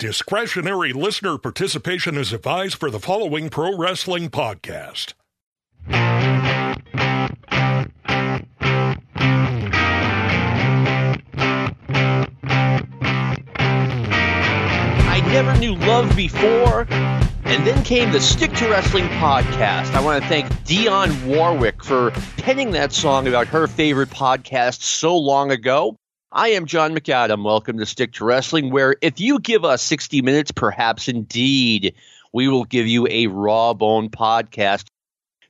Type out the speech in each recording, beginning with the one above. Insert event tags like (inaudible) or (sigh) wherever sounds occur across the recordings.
Discretionary listener participation is advised for the following pro wrestling podcast. I never knew love before. And then came the Stick to Wrestling podcast. I want to thank Dionne Warwick for penning that song about her favorite podcast so long ago. I am John McAdam. Welcome to Stick to Wrestling, where if you give us 60 minutes, perhaps indeed, we will give you a raw bone podcast.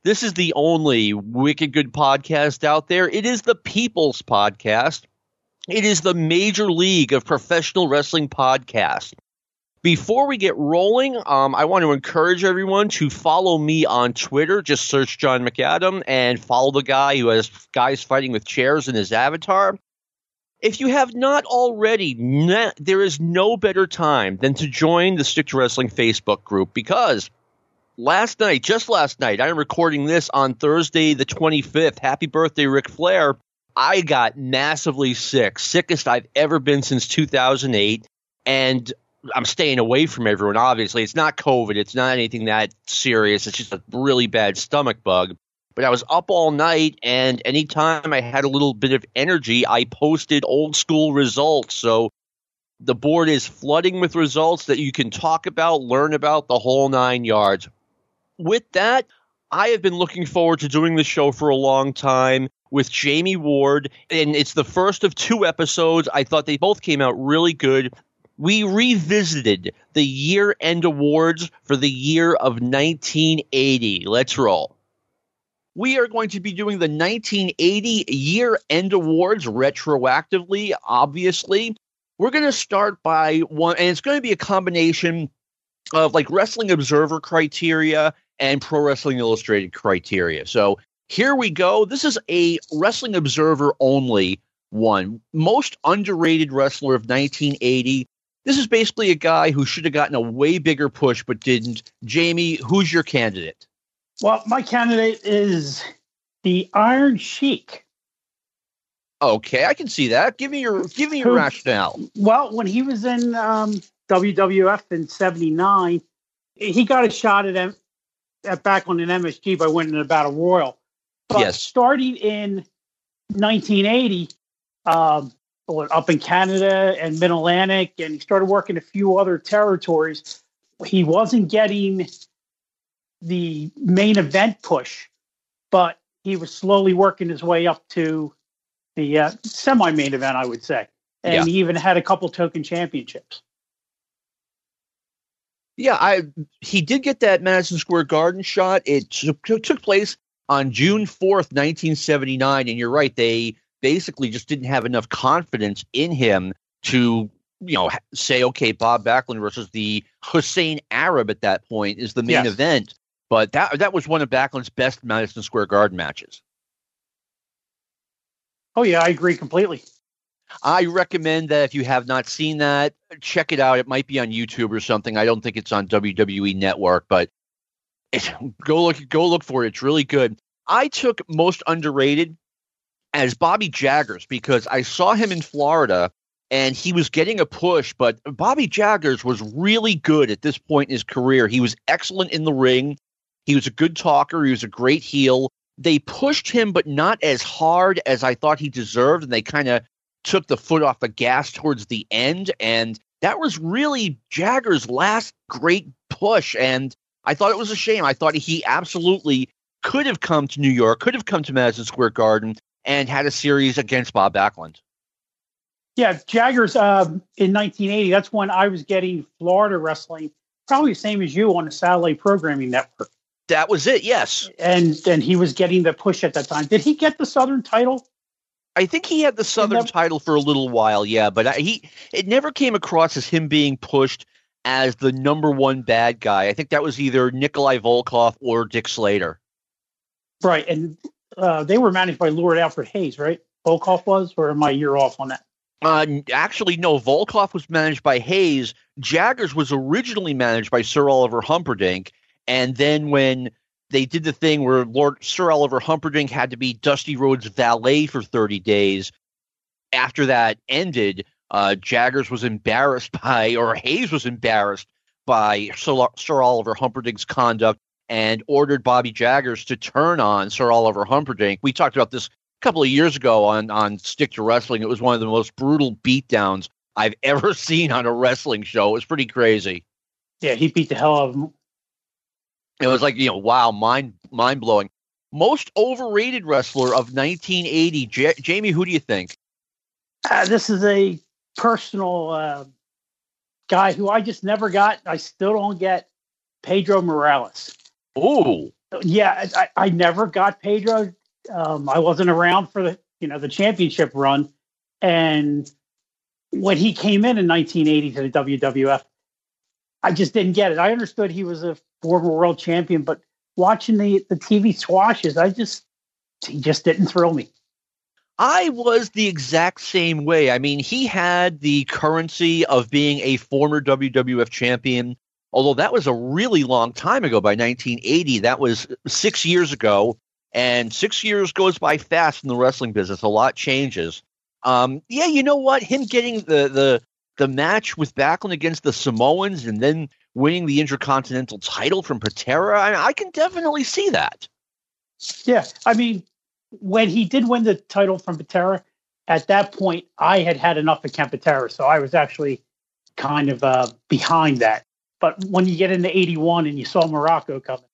This is the only wicked good podcast out there. It is the People's Podcast. It is the major league of professional wrestling podcasts. Before we get rolling, um, I want to encourage everyone to follow me on Twitter. Just search John McAdam and follow the guy who has guys fighting with chairs in his avatar. If you have not already, na- there is no better time than to join the Stick to Wrestling Facebook group because last night, just last night, I am recording this on Thursday, the 25th. Happy birthday, Ric Flair. I got massively sick, sickest I've ever been since 2008. And I'm staying away from everyone, obviously. It's not COVID, it's not anything that serious. It's just a really bad stomach bug. But I was up all night, and anytime I had a little bit of energy, I posted old school results. So the board is flooding with results that you can talk about, learn about the whole nine yards. With that, I have been looking forward to doing the show for a long time with Jamie Ward, and it's the first of two episodes. I thought they both came out really good. We revisited the year end awards for the year of 1980. Let's roll we are going to be doing the 1980 year end awards retroactively, obviously. We're going to start by one, and it's going to be a combination of like Wrestling Observer criteria and Pro Wrestling Illustrated criteria. So here we go. This is a Wrestling Observer only one. Most underrated wrestler of 1980. This is basically a guy who should have gotten a way bigger push but didn't. Jamie, who's your candidate? Well, my candidate is the Iron Sheik. Okay, I can see that. Give me your give me your Who, rationale. Well, when he was in um, WWF in '79, he got a shot at, M- at back on an MSG by winning a battle royal. But yes. starting in 1980, um, up in Canada and Mid Atlantic, and he started working a few other territories. He wasn't getting the main event push, but he was slowly working his way up to the uh, semi main event, I would say. And yeah. he even had a couple token championships. Yeah, I he did get that Madison Square Garden shot. It took, took place on June 4th, 1979. And you're right, they basically just didn't have enough confidence in him to you know say okay bob backlund versus the hussein arab at that point is the main yes. event but that that was one of Backlund's best Madison Square Garden matches. Oh yeah, I agree completely. I recommend that if you have not seen that, check it out. It might be on YouTube or something. I don't think it's on WWE Network, but it, go look go look for it. It's really good. I took most underrated as Bobby Jaggers because I saw him in Florida and he was getting a push, but Bobby Jaggers was really good at this point in his career. He was excellent in the ring. He was a good talker. He was a great heel. They pushed him, but not as hard as I thought he deserved. And they kind of took the foot off the gas towards the end. And that was really Jagger's last great push. And I thought it was a shame. I thought he absolutely could have come to New York, could have come to Madison Square Garden, and had a series against Bob Backlund. Yeah, Jaggers uh, in 1980, that's when I was getting Florida wrestling, probably the same as you on the satellite programming network. That was it. Yes. And and he was getting the push at that time. Did he get the Southern title? I think he had the Southern title for a little while. Yeah, but I, he it never came across as him being pushed as the number one bad guy. I think that was either Nikolai Volkov or Dick Slater. Right, and uh, they were managed by Lord Alfred Hayes, right? Volkov was, or am I year off on that? Uh, actually, no. Volkov was managed by Hayes. Jaggers was originally managed by Sir Oliver Humperdinck, and then when they did the thing where Lord Sir Oliver Humperdinck had to be Dusty Rhodes' valet for 30 days, after that ended, Uh, Jaggers was embarrassed (laughs) by, or Hayes was embarrassed by Sir, Sir Oliver Humperdinck's conduct and ordered Bobby Jaggers to turn on Sir Oliver Humperdinck. We talked about this a couple of years ago on on Stick to Wrestling. It was one of the most brutal beatdowns I've (laughs) ever seen on a wrestling show. It was pretty crazy. Yeah, he beat the hell out of him. It was like you know, wow, mind mind blowing. Most overrated wrestler of 1980, J- Jamie. Who do you think? Uh, this is a personal uh, guy who I just never got. I still don't get Pedro Morales. Oh, yeah, I, I never got Pedro. Um, I wasn't around for the you know the championship run, and when he came in in 1980 to the WWF, I just didn't get it. I understood he was a former world champion, but watching the the TV swashes, I just he just didn't thrill me. I was the exact same way. I mean, he had the currency of being a former WWF champion, although that was a really long time ago by 1980. That was six years ago, and six years goes by fast in the wrestling business. A lot changes. Um, yeah, you know what? Him getting the the the match with Backlund against the Samoans and then winning the Intercontinental title from Patera, I, I can definitely see that. Yeah, I mean, when he did win the title from Patera, at that point, I had had enough of Ken Patera, so I was actually kind of uh, behind that. But when you get into 81 and you saw Muraco coming,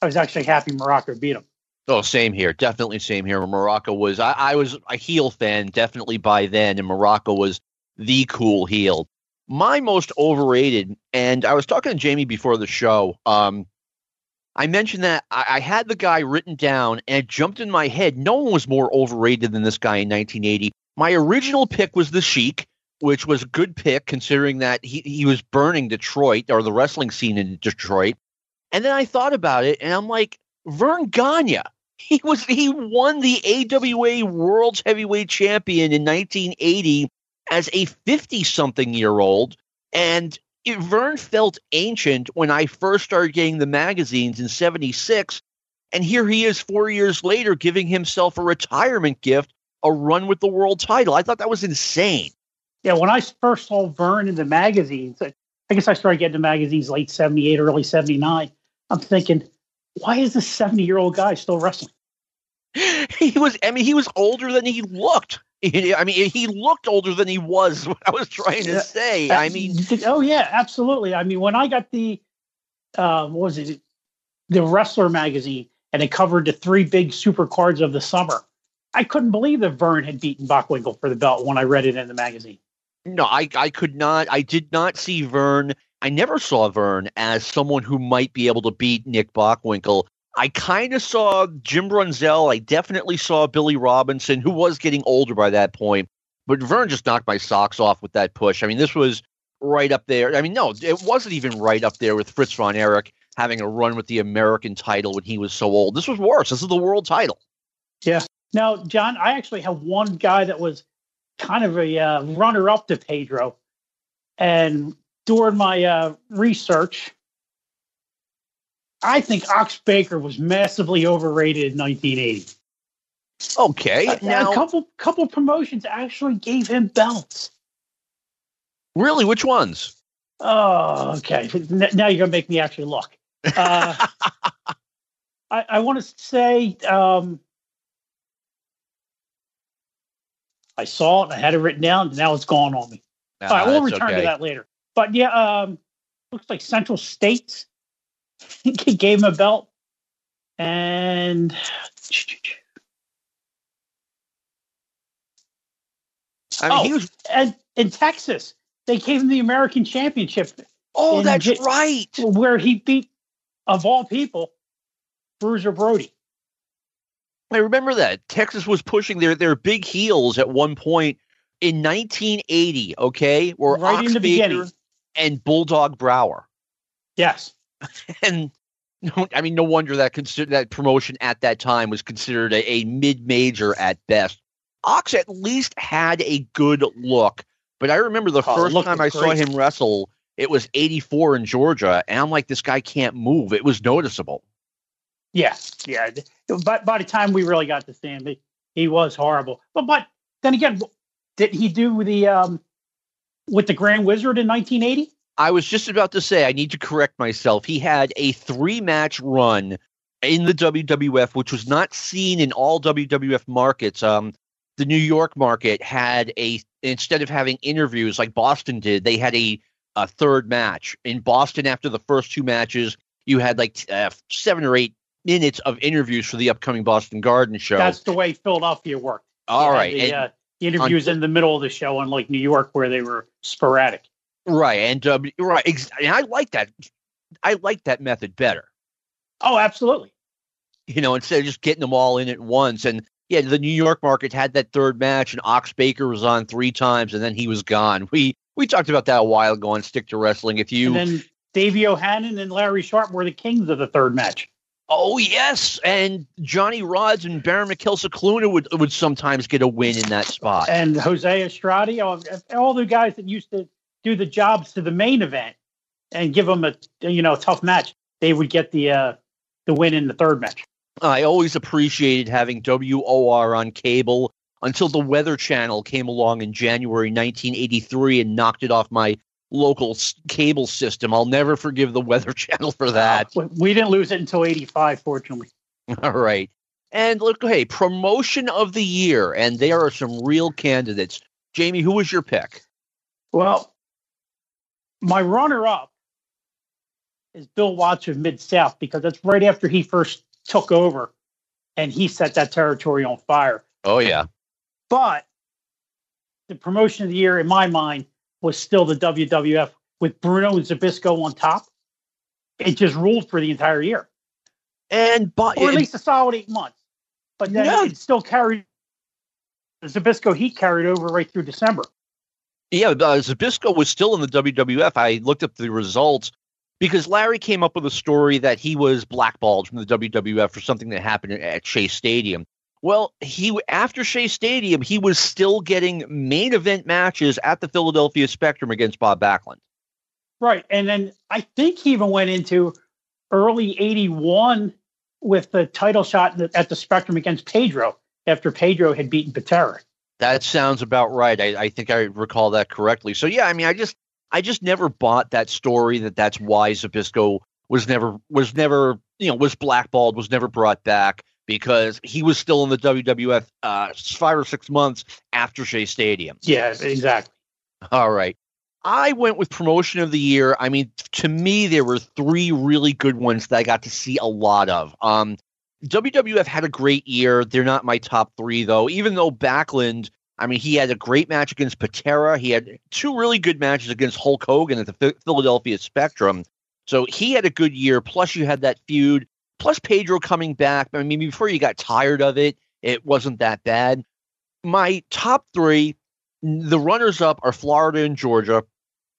I was actually happy Muraco beat him. Oh, same here. Definitely same here. Muraco was, I, I was a heel fan definitely by then, and Muraco was the cool heel. My most overrated, and I was talking to Jamie before the show. Um, I mentioned that I, I, had the guy written down and it jumped in my head. No one was more overrated than this guy in 1980. My original pick was the Sheik, which was a good pick considering that he, he was burning Detroit or the wrestling scene in Detroit. And then I thought about it and I'm like, Verne Gagne. He was he won the AWA World's Heavyweight Champion in 1980 as a 50 something year old and Verne felt ancient when I first started getting the magazines in 76. And here he is four years later giving himself a retirement gift, a run with the world title. I thought that was insane. Yeah, when I first saw Verne in the magazines, I guess I started getting the magazines late 78, early 79. I'm thinking, why is this 70 year old guy still wrestling? (laughs) He was, I mean, he was older than he looked. (laughs) I mean, he looked older than he was. (laughs) What I was trying to say. I mean, oh yeah, absolutely. I mean, when I got the, uh, what was it, the Wrestler magazine, and it covered the three big super cards of the summer, I couldn't believe that Verne had beaten Bockwinkel for the belt when I read it in the magazine. No, I, I could not. I did not see Verne. I never saw Verne as someone who might be able to beat Nick Bockwinkel. I kind of saw Jim Brunzell. I definitely saw Billy Robinson, who was getting older by that point. But Verne just knocked my socks off with that push. I mean, this was right up there. I mean, no, it wasn't even right up there with Fritz von Erich having a run with the American title when he was so old. This was worse. This is the world title. Yeah. Now, John, I actually have one guy that was kind of a uh, runner up to Pedro. And during my uh, research, I think Ox Baker was massively overrated in 1980. Okay, a, now a couple couple promotions actually gave him belts. Really, which ones? Oh, okay. Now you're gonna make me actually look. Uh, (laughs) I, I want to say um, I saw it. I had it written down. And now it's gone on me. Uh, All right, we'll return okay. to that later. But yeah, um, looks like Central States (laughs) he gave him a belt, and I mean, oh, he was and in Texas they gave him the American Championship. Oh, that's right. Where he beat, of all people, Bruiser Brody. I remember that Texas was pushing their their big heels at one point in 1980. Okay, where right Ox in the Baker beginning. and Bulldog Brower. Yes, (laughs) and I mean, no wonder that consider that promotion at that time was considered a, a mid major at best. Ox at least had a good look, but I remember the oh, first time I saw him wrestle, it was '84 in Georgia, and I'm like, this guy can't move. It was noticeable. Yeah, yeah. But by the time we really got to see him, he, he was horrible. But but then again, did he do the um with the Grand Wizard in 1980? I was just about to say I need to correct myself. He had a three match run in the WWF, which was not seen in all WWF markets. Um, the New York market had a instead of having interviews like Boston did, they had a, a third match. In Boston, after the first two matches, you had like uh, seven or eight minutes of interviews for the upcoming Boston Garden show. That's the way Philadelphia worked. All right, the, and, uh, interviews on, in the middle of the show, unlike New York, where they were sporadic. Right, and um, right, ex- and I like that. I like that method better. Oh, absolutely. You know, instead of just getting them all in at once, and yeah, the New York market had that third match, and Ox Baker was on three times, and then he was gone. We we talked about that a while ago on Stick to Wrestling. If you and then Davey O'Hannon and Larry Sharpe were the kings of the third match. Oh yes, and Johnny Rodz and Baron Mikel Scicluna would would sometimes get a win in that spot. And Jose Estrada, all, all the guys that used to do the jobs to the main event and give them a you know tough match, they would get the uh, the win in the third match. I always appreciated having WOR on cable until the Weather Channel came along in January 1983 and knocked it off my local cable system. I'll never forgive the Weather (laughs) Channel for that. We didn't lose it until 85, fortunately. (laughs) All right. And look, hey, promotion of the year, and there are some real candidates. Jamie, who was your pick? Well, my runner up is Bill Watts of Mid South because that's right after he first took over and he set that territory on fire. Oh, yeah. But the promotion of the year, in my mind, was still the WWF with Bruno and Zbyszko on top. It just ruled for the entire year. And but, or at least a solid eight months. But then yeah. it still carried the Zbyszko heat carried over right through December. Yeah, uh, Zbyszko was still in the WWF. I looked up the results because Larry came up with a story that he was blackballed from the WWF for something that happened at Shea Stadium. Well, he after Shea Stadium, he was still getting main event matches at the Philadelphia Spectrum against Bob Backlund. Right, and then I think he even went into early '81 with the title shot at the Spectrum against Pedro after Pedro had beaten Patera. That sounds about right. I, I think I recall that correctly. So yeah, I mean, I just I just never bought that story that that's why Zbyszko was never was never you know was blackballed, was never brought back because he was still in the WWF uh, five or six months after Shea Stadium. Yes, exactly. All right. I went with promotion of the year. I mean, to me, there were three really good ones that I got to see a lot of. Um, WWF had a great year. They're not my top three, though, even though Backlund, I mean, he had a great match against Patera. He had two really good matches against Hulk Hogan at the Philadelphia Spectrum. So he had a good year. Plus, you had that feud Plus Pedro coming back. I mean, before you got tired of it, it wasn't that bad. My top three, the runners up are Florida and Georgia,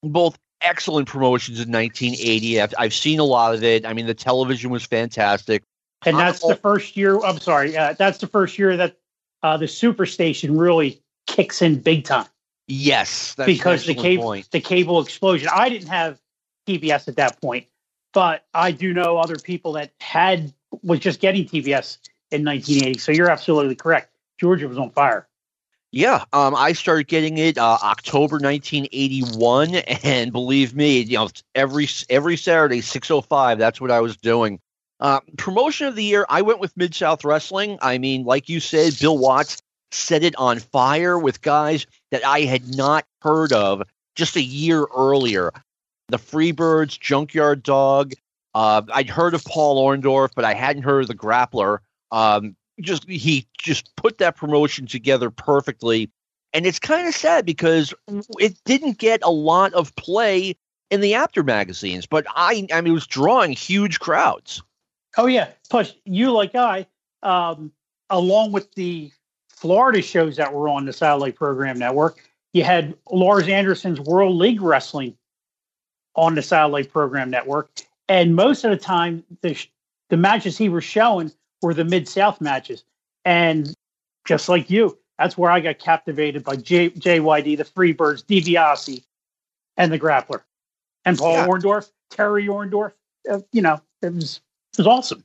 both excellent promotions in 1980. I've, I've seen a lot of it. I mean, the television was fantastic. And that's the first year. I'm sorry. Uh, that's the first year that uh, the Superstation really kicks in big time. Yes, because the cable the cable explosion. I didn't have TBS at that point, but I do know other people that had was just getting TBS in 1980. So you're absolutely correct. Georgia was on fire. Yeah, um, I started getting it uh, October 1981, (laughs) and believe me, you know, every every Saturday 6:05. That's what I was doing. Uh, promotion of the year, I went with Mid South Wrestling. I mean, like you said, Bill Watts set it on fire with guys that I had not heard of just a year earlier the Freebirds, Junkyard Dog. Uh, I'd heard of Paul Orndorff, but I hadn't heard of the Grappler. Um, just he just put that promotion together perfectly, and it's kind of sad because it didn't get a lot of play in the after magazines, but I I mean it was drawing huge crowds. Oh yeah, plus you like I, um, along with the Florida shows that were on the satellite program network, you had Lars Anderson's World League Wrestling on the satellite program network. And most of the time, the the matches he was showing were the Mid South matches. And just like you, that's where I got captivated by J, JYD, the Freebirds, DiBiase, and the Grappler, and Paul yeah. Orndorff, Terry Orndorff. Uh, you know, it was was awesome.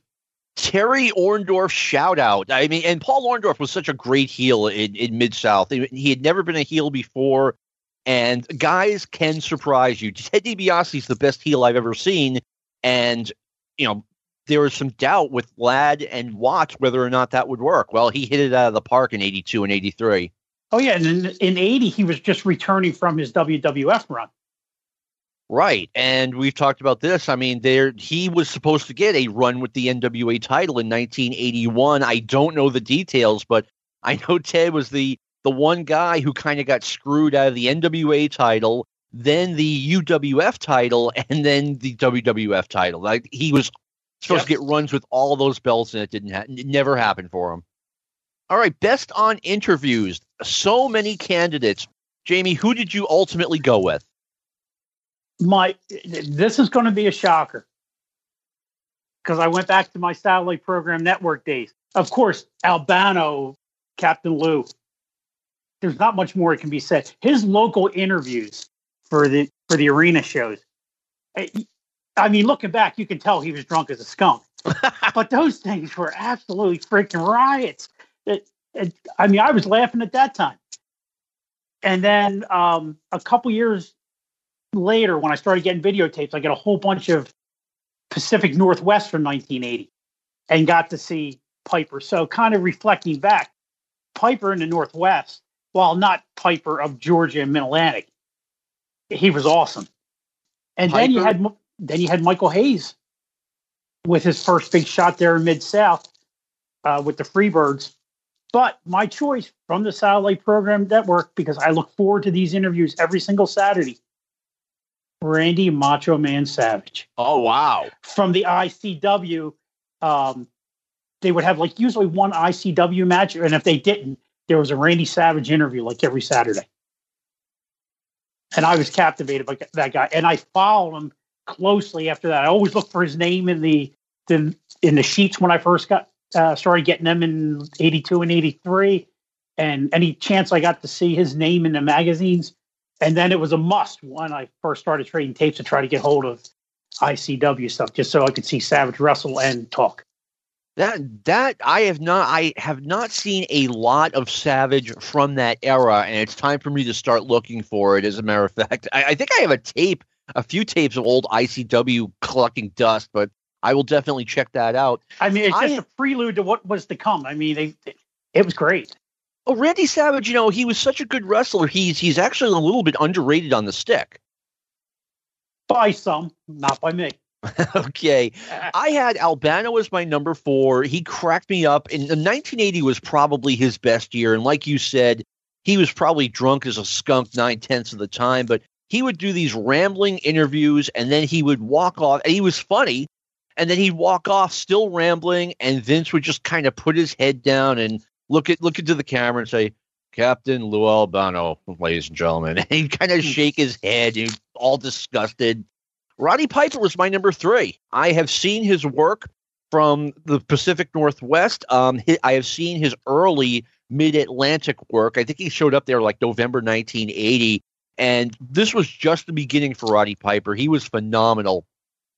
Terry Orndorff shout out. I mean, and Paul Orndorff was such a great heel in, in Mid South. He had never been a heel before. And guys can surprise you. Ted DiBiase is the best heel I've ever seen. And, you know, there was some doubt with Ladd and Watts whether or not that would work. Well, he hit it out of the park in 82 and 83. Oh, yeah. And in, in 80, he was just returning from his WWF run. Right. And we've talked about this. I mean, there he was supposed to get a run with the NWA title in 1981. I don't know the details, but I know (laughs) Ted was the the one guy who kind of got screwed out of the NWA title, then the UWF title, (laughs) and then the WWF title. Like he was supposed yep. to get runs with all those belts, and it didn't. Ha- it never happened for him. All right, best on interviews. So many candidates. Jamie, who did you ultimately go with? My this is going to be a shocker because I went back to my satellite program network days. Of course, Albano, Captain Lou. There's not much more it can be said. His local interviews for the for the arena shows. I, I mean, looking back, you can tell he was drunk as a skunk. (laughs) but those things were absolutely freaking riots. It, it, I mean, I was laughing at that time. And then um, a couple years later, when I started getting videotapes, I got a whole bunch of Pacific Northwest from 1980 and got to see Piper. So, kind of reflecting back, Piper in the Northwest, while not Piper of Georgia and Mid Atlantic, he was awesome. And Piper. then you had then you had Michael Hayes with his first big shot there in Mid South uh, with the Freebirds. But my choice from the Satellite Program Network, because I look forward to these interviews every single Saturday, Randy Macho Man Savage. Oh wow! From the ICW, um, they would have like usually one ICW match, and if they didn't, there was a Randy Savage interview like every Saturday. And I was captivated by that guy, and I followed him closely after that. I always looked for his name in the, the in the sheets when I first got uh, started getting them in '82 and '83, and any chance I got to see his name in the magazines, and then it was a must when I first started trading tapes to try to get hold of ICW stuff, just so I could see Savage wrestle and talk. That that I have not I have not seen a lot of Savage from that era, and it's time for me to start looking for it. As a matter of fact, I, I think I have a tape, a few tapes of old ICW collecting dust, but I will definitely check that out. I mean, it's just a prelude to what was to come. I mean, they, it was great. Oh, Randy Savage, you know, he was such a good wrestler. He's he's actually a little bit underrated on the stick. By some, not by me. (laughs) okay. I had Albano as my number four. He cracked me up. And 1980 was probably his best year. And like you said, he was probably drunk as a skunk nine tenths of the time, but he would do these rambling interviews and then he would walk off. And he was funny. And then he'd walk off still rambling. And Vince would just kind of put his head down and look at look into the camera and say, Captain Lou Albano, ladies and gentlemen. (laughs) And he'd kind of hmm. shake his head, he'd all disgusted. Roddy Piper was my number three. I have seen his work from the Pacific Northwest. Um, I have seen his early Mid Atlantic work. I think he showed up there like November 1980. And this was just the beginning for Roddy Piper. He was phenomenal.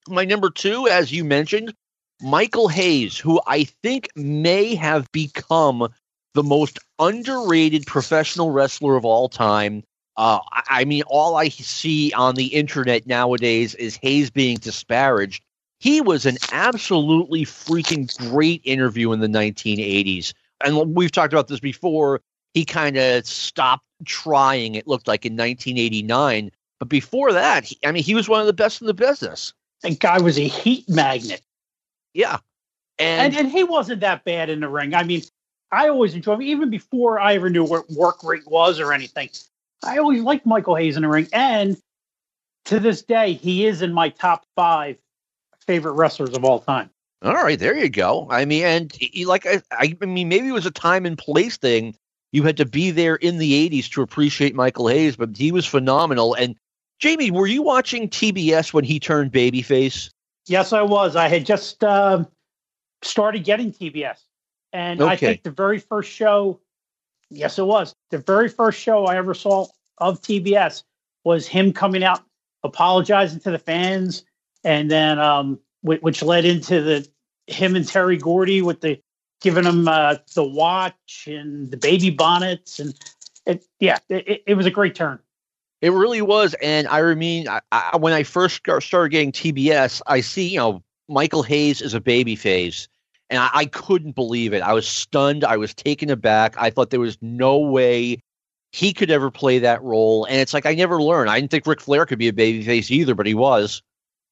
My number two, as you mentioned, Michael Hayes, who I think may have become the most underrated professional wrestler of all time. Uh, I mean, all I see on the internet nowadays is Hayes being disparaged. He was an absolutely freaking great interview in the 1980s. And we've talked about this before. He kind of stopped trying, it looked like in 1989. But before that, he, I mean, he was one of the best in the business. That guy was a heat magnet. Yeah. And, and, and he wasn't that bad in the ring. I mean, I always enjoy him, even before I ever knew what work rate was or anything. I always liked Michael Hayes in the ring. And to this day, he is in my top five favorite wrestlers of all time. All right, there you go. I mean, and he, like I, I mean, maybe it was a time and place thing. You had to be there in the '80s to appreciate Michael Hayes, but he was phenomenal. And Jamie, were you watching TBS when he turned babyface? Yes, I was. I had just uh, started getting TBS. And okay. I think the very first show, yes, it was. The very first show I ever saw of TBS was him coming out, apologizing to the fans, and then um, which led into the him and Terry Gordy with the giving him uh, the watch and the baby bonnets, and it, yeah, it, it was a great turn. It really was, and I mean, I, I, when I first started getting TBS, I see you know Michael Hayes is a baby face, and I, I couldn't believe it. I was stunned. I was taken aback. I thought there was no way he could ever play that role, and it's like I never learned. I didn't think Ric Flair could be a baby face either, but he was.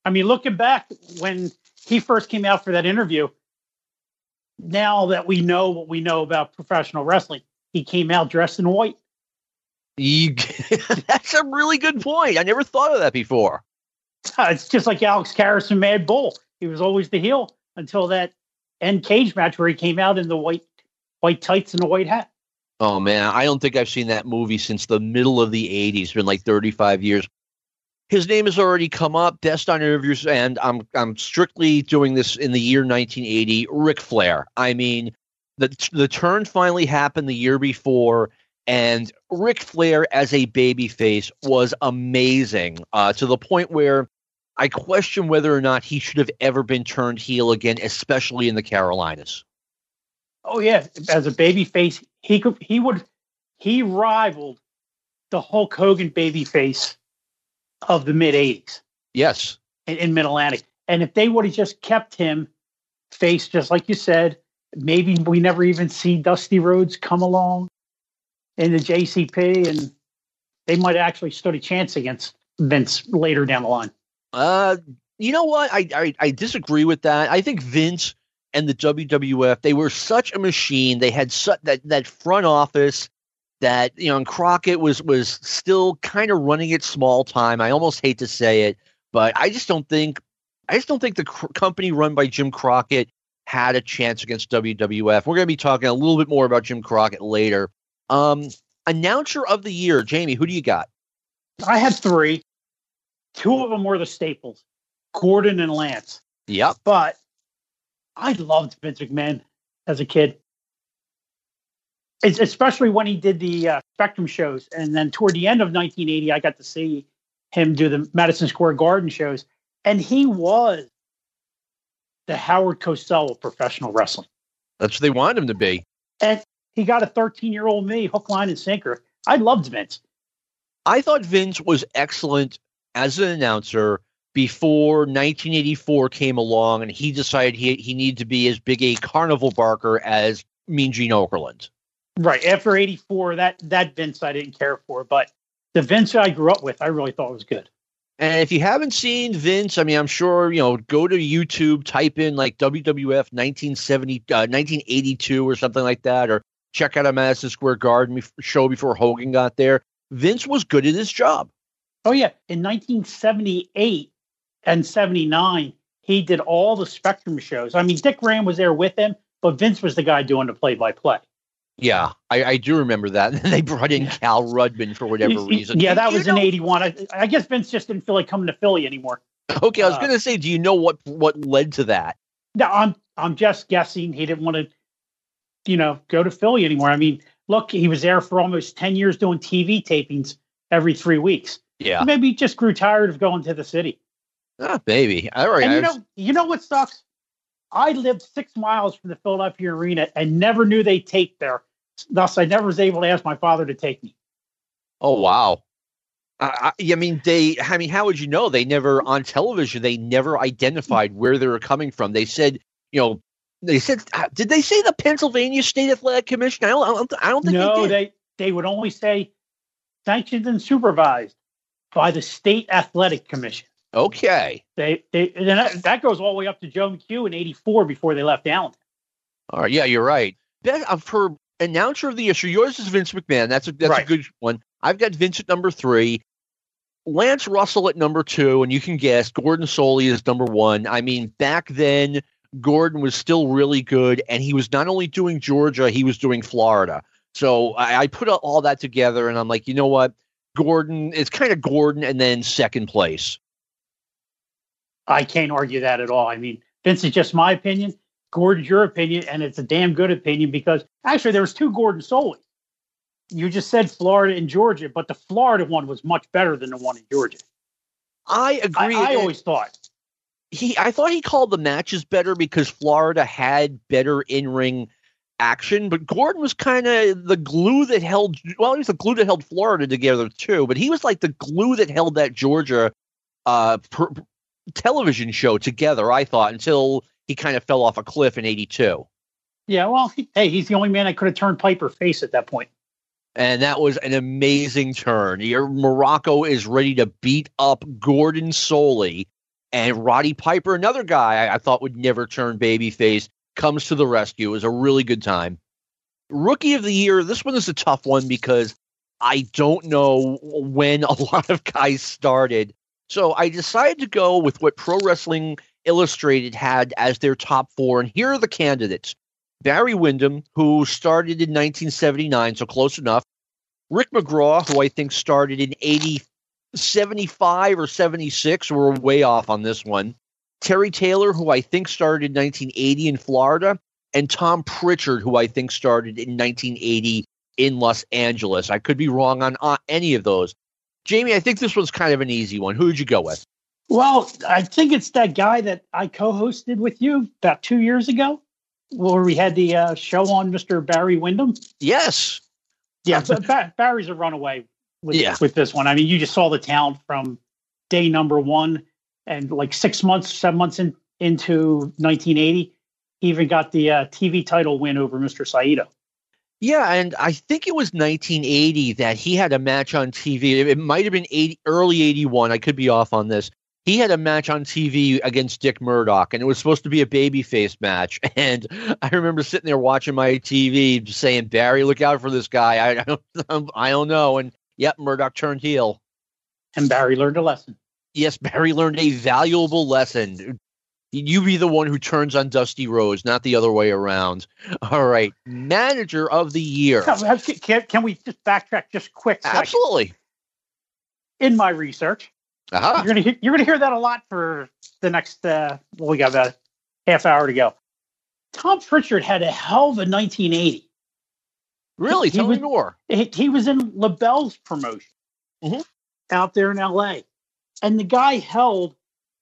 I mean, looking back when he first came out for that interview, now that we know what we know about professional wrestling, he came out dressed in white. You, (laughs) that's a really good point. I never thought of that before. It's just like Alex Karras and Mad Bull. He was always the heel until that end cage match where he came out in the white white tights and a white hat. Oh man, I don't think I've seen that movie since the middle of the '80s. It's been like 35 years. His name has already come up. Best on interviews, and I'm I'm strictly doing this in the year 1980. Ric Flair. I mean, the the turn finally happened the year before and Ric Flair as a babyface was amazing uh, to the point where I question whether or not he should have ever been turned heel again, especially in the Carolinas. Oh yeah, as a babyface, he could he would he rivaled the Hulk Hogan babyface of the mid '80s. Yes, in, in Mid Atlantic, and if they would have just kept him face, just like you said, maybe we never even see Dusty Rhodes come along in the JCP, and they might actually stood a chance against Vince later down the line. Uh, you know what? I, I, I disagree with that. I think Vince and the WWF they were such a machine. They had such that that front office that you know, and Crockett was was still kind of running it small time. I almost hate to say it, but I just don't think I just don't think the cr- company run by Jim Crockett had a chance against WWF. We're going to be talking a little bit more about Jim Crockett later. Um, announcer of the year, Jamie, who do you got? I had three. Two of them were the staples, Gordon and Lance. Yep. But I loved Vince McMahon as a kid. It's especially when he did the uh, Spectrum shows, and then toward the end of 1980, I got to see him do the Madison Square Garden shows, and he was the Howard Cosell of professional wrestling. That's what they wanted him to be. And he got a 13 year old me hook, line, and sinker. I loved Vince. I thought Vince was excellent as an announcer before 1984 came along and he decided he, he needed to be as big a carnival barker as Mean Gene Okerlund. Right. After 84, that, that Vince I didn't care for, but the Vince I grew up with, I really thought was good. And if you haven't seen Vince, I mean, I'm sure, you know, go to YouTube, type in like WWF 1970, uh, 1982 or something like that, or check out a Madison Square Garden show before Hogan got there. Vince was good at his job. Oh yeah, in 1978 and 79, he did all the Spectrum shows. I mean, Dick Graham was there with him, but Vince was the guy doing the play-by-play. Yeah, I, I do remember that. (laughs) they brought in Cal Rudman for whatever (laughs) reason. Yeah, that was in '81. I, I, guess Vince just didn't feel like coming to Philly anymore. (laughs) Okay, I was uh, going to say, do you know what what led to that? No, I'm I'm just guessing. He didn't want to you know, go to Philly anymore. I mean, look, he was there for almost 10 years doing TV tapings every three weeks. Yeah. Maybe he just grew tired of going to the city. Ah, maybe. All right. And you know, you know what sucks? I lived six miles from the Philadelphia Arena and never knew they taped there. Thus, I never was able to ask my father to take me. Oh wow! I, I mean, they. I mean, how would you know? They never on television. They never identified where they were coming from. They said, you know, they said, uh, did they say the Pennsylvania State Athletic Commission? I don't, I don't, I don't think no, they, they they would only say sanctioned and supervised by the State Athletic Commission. Okay. They they that, that goes all the way up to Joe McHugh in '84 before they left Allen. All right. Yeah, you're right. That, uh, for announcer of the issue, yours is Vince McMahon. That's a that's right. a good one. I've got Vince at number three. Lance Russell at number two, and you can guess Gordon Solie is number one. I mean, back then Gordon was still really good, and he was not only doing Georgia, he was doing Florida. So I, I put all that together, and I'm like, you know what? Gordon It's kind of Gordon, and then second place. I can't argue that at all. I mean, Vince is just my opinion. Gordon's your opinion, and it's a damn good opinion because actually there was two Gordon Solie. You just said Florida and Georgia, but the Florida one was much better than the one in Georgia. I agree. I, I always thought he I thought he called the matches better because Florida had better in ring action, but Gordon was kind of the glue that held. Well, he was the glue that held Florida together too. But he was like the glue that held that Georgia uh, per, television show together. I thought until he kind of fell off a cliff in '82. Yeah, well, he, hey, he's the only man that could have turned Piper face at that point. And that was an amazing turn. Your Muraco is ready to beat up Gordon Solie. And Roddy Piper, another guy I, I thought would never turn babyface, comes to the rescue. It was a really good time. Rookie of the year, this one is a tough one because I don't know when a (laughs) lot of guys started. So I decided to go with what Pro Wrestling Illustrated had as their top four. And here are the candidates Barry Windham, who started in 1979, so close enough. Rick McGraw, who I think started in 80, 75 or 76. We're way off on this one. Terry Taylor, who I think started in 1980 in Florida, and Tom Pritchard, who I think started in 1980 in Los Angeles. I could be wrong on uh, any of those. Jamie, I think this was kind of an easy one. Who did you go with? Well, I think it's that guy that I co-hosted with you about two years ago, where we had the uh, show on Mr. Barry Windham. Yes. Yeah, Barry's a runaway with, yeah. with this one. I mean, you just saw the talent from day number one and like six months, seven months in, into 1980, he even got the uh, TV title win over Mr. Saito. Yeah, and I think it was 1980 that he had a match on TV. It might have been 80, early 81. I could be off on this. He had a match on TV against Dick Murdoch, and it was supposed to be a babyface match. (laughs) And I remember sitting there watching my TV, saying, "Barry, look out for this guy." I, (laughs) I don't, I don't know. And yep, Murdoch turned heel, and Barry learned a lesson yes, Barry learned a valuable lesson. You be the one who turns on Dusty Rhodes, not the other way around. All right, manager of the year. Can, can we just backtrack just quick? Second? Absolutely. In my research, uh-huh. you're gonna hear, you're gonna hear that a lot for the next. Uh, well, we got about a half hour to go. Tom Pritchard had a hell of a 1980. Really? He, Tell he me was, more. He, he, was in LeBell's promotion mm-hmm. out there in L.A. And the guy held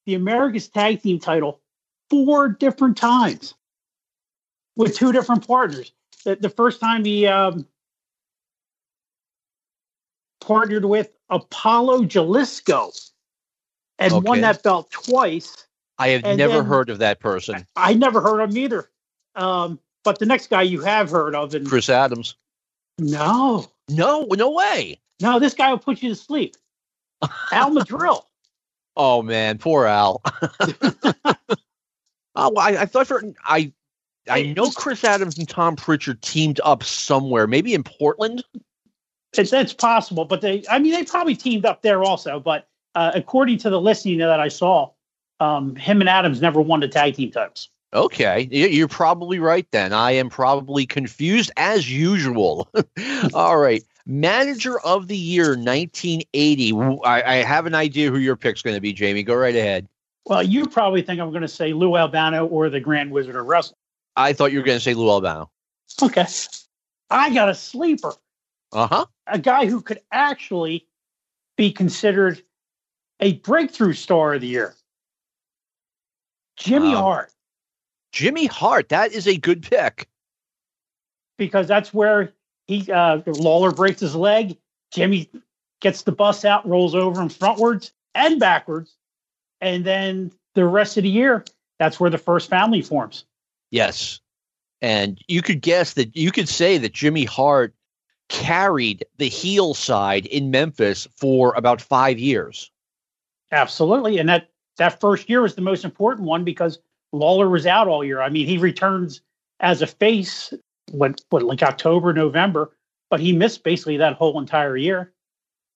the America's Tag Team title four different times with two different partners. The, the first time he um, partnered with Apollo Jalisco and okay. won that belt twice. I have never heard of that person. I, I never heard of him either. Um, but the next guy you have heard of, and Chris Adams. No, no, no way. No, this guy will put you to sleep. Al Madril. Oh man, poor Al. (laughs) oh, I, I thought for I I know Chris Adams and Tom Pritchard teamed up somewhere, maybe in Portland. It's, it's possible, but they I mean they probably teamed up there also. But uh, according to the listing that I saw, um, him and Adams never won the tag team titles. Okay, you're probably right then. I am probably confused as usual. (laughs) All right. Manager of the Year 1980. I, I have an idea who your pick's going to be, Jamie. Go right ahead. Well, you probably think I'm going to say Lou Albano or the Grand Wizard of Wrestling. I thought you were going to say Lou Albano. Okay. I got a sleeper. Uh huh. A guy who could actually be considered a breakthrough star of the year. Jimmy um, Hart. Jimmy Hart. That is a good pick. Because that's where he uh, Lawler breaks his leg. Jimmy gets the bus out, rolls over him frontwards and backwards, and then the rest of the year, that's where the first family forms. Yes, and you could guess that you could say that Jimmy Hart carried the heel side in Memphis for about five years. Absolutely, and that that first year was the most important one because Lawler was out all year. I mean, he returns as a face what what like October, November, but he missed basically that whole entire year.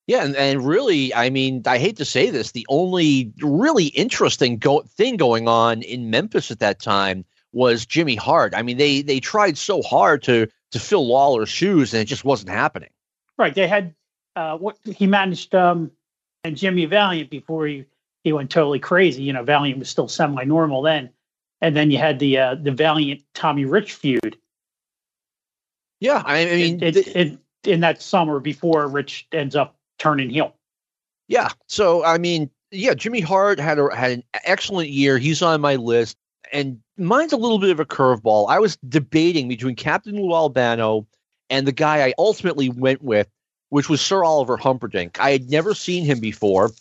Yeah, and, and really, I mean, I hate to say this, the only really interesting go- thing going on in Memphis at that time was Jimmy Hart. I mean, they they tried so hard to to fill Lawler's shoes, and it just wasn't happening. Right. They had uh, what he managed, um, and Jimmy Valiant before he he went totally crazy. You know, Valiant was still semi normal then, and then you had the uh, the Valiant Tommy Rich feud, yeah, I mean, it, it, it, in that summer before Rich ends up turning heel. Yeah, so I mean, yeah, Jimmy Hart had a, had an excellent year. He's on my list. and mine's a little bit of a curveball. I was debating between Captain Lou Albano and the guy I ultimately went with, which was Sir Oliver Humperdinck. I had never seen him before.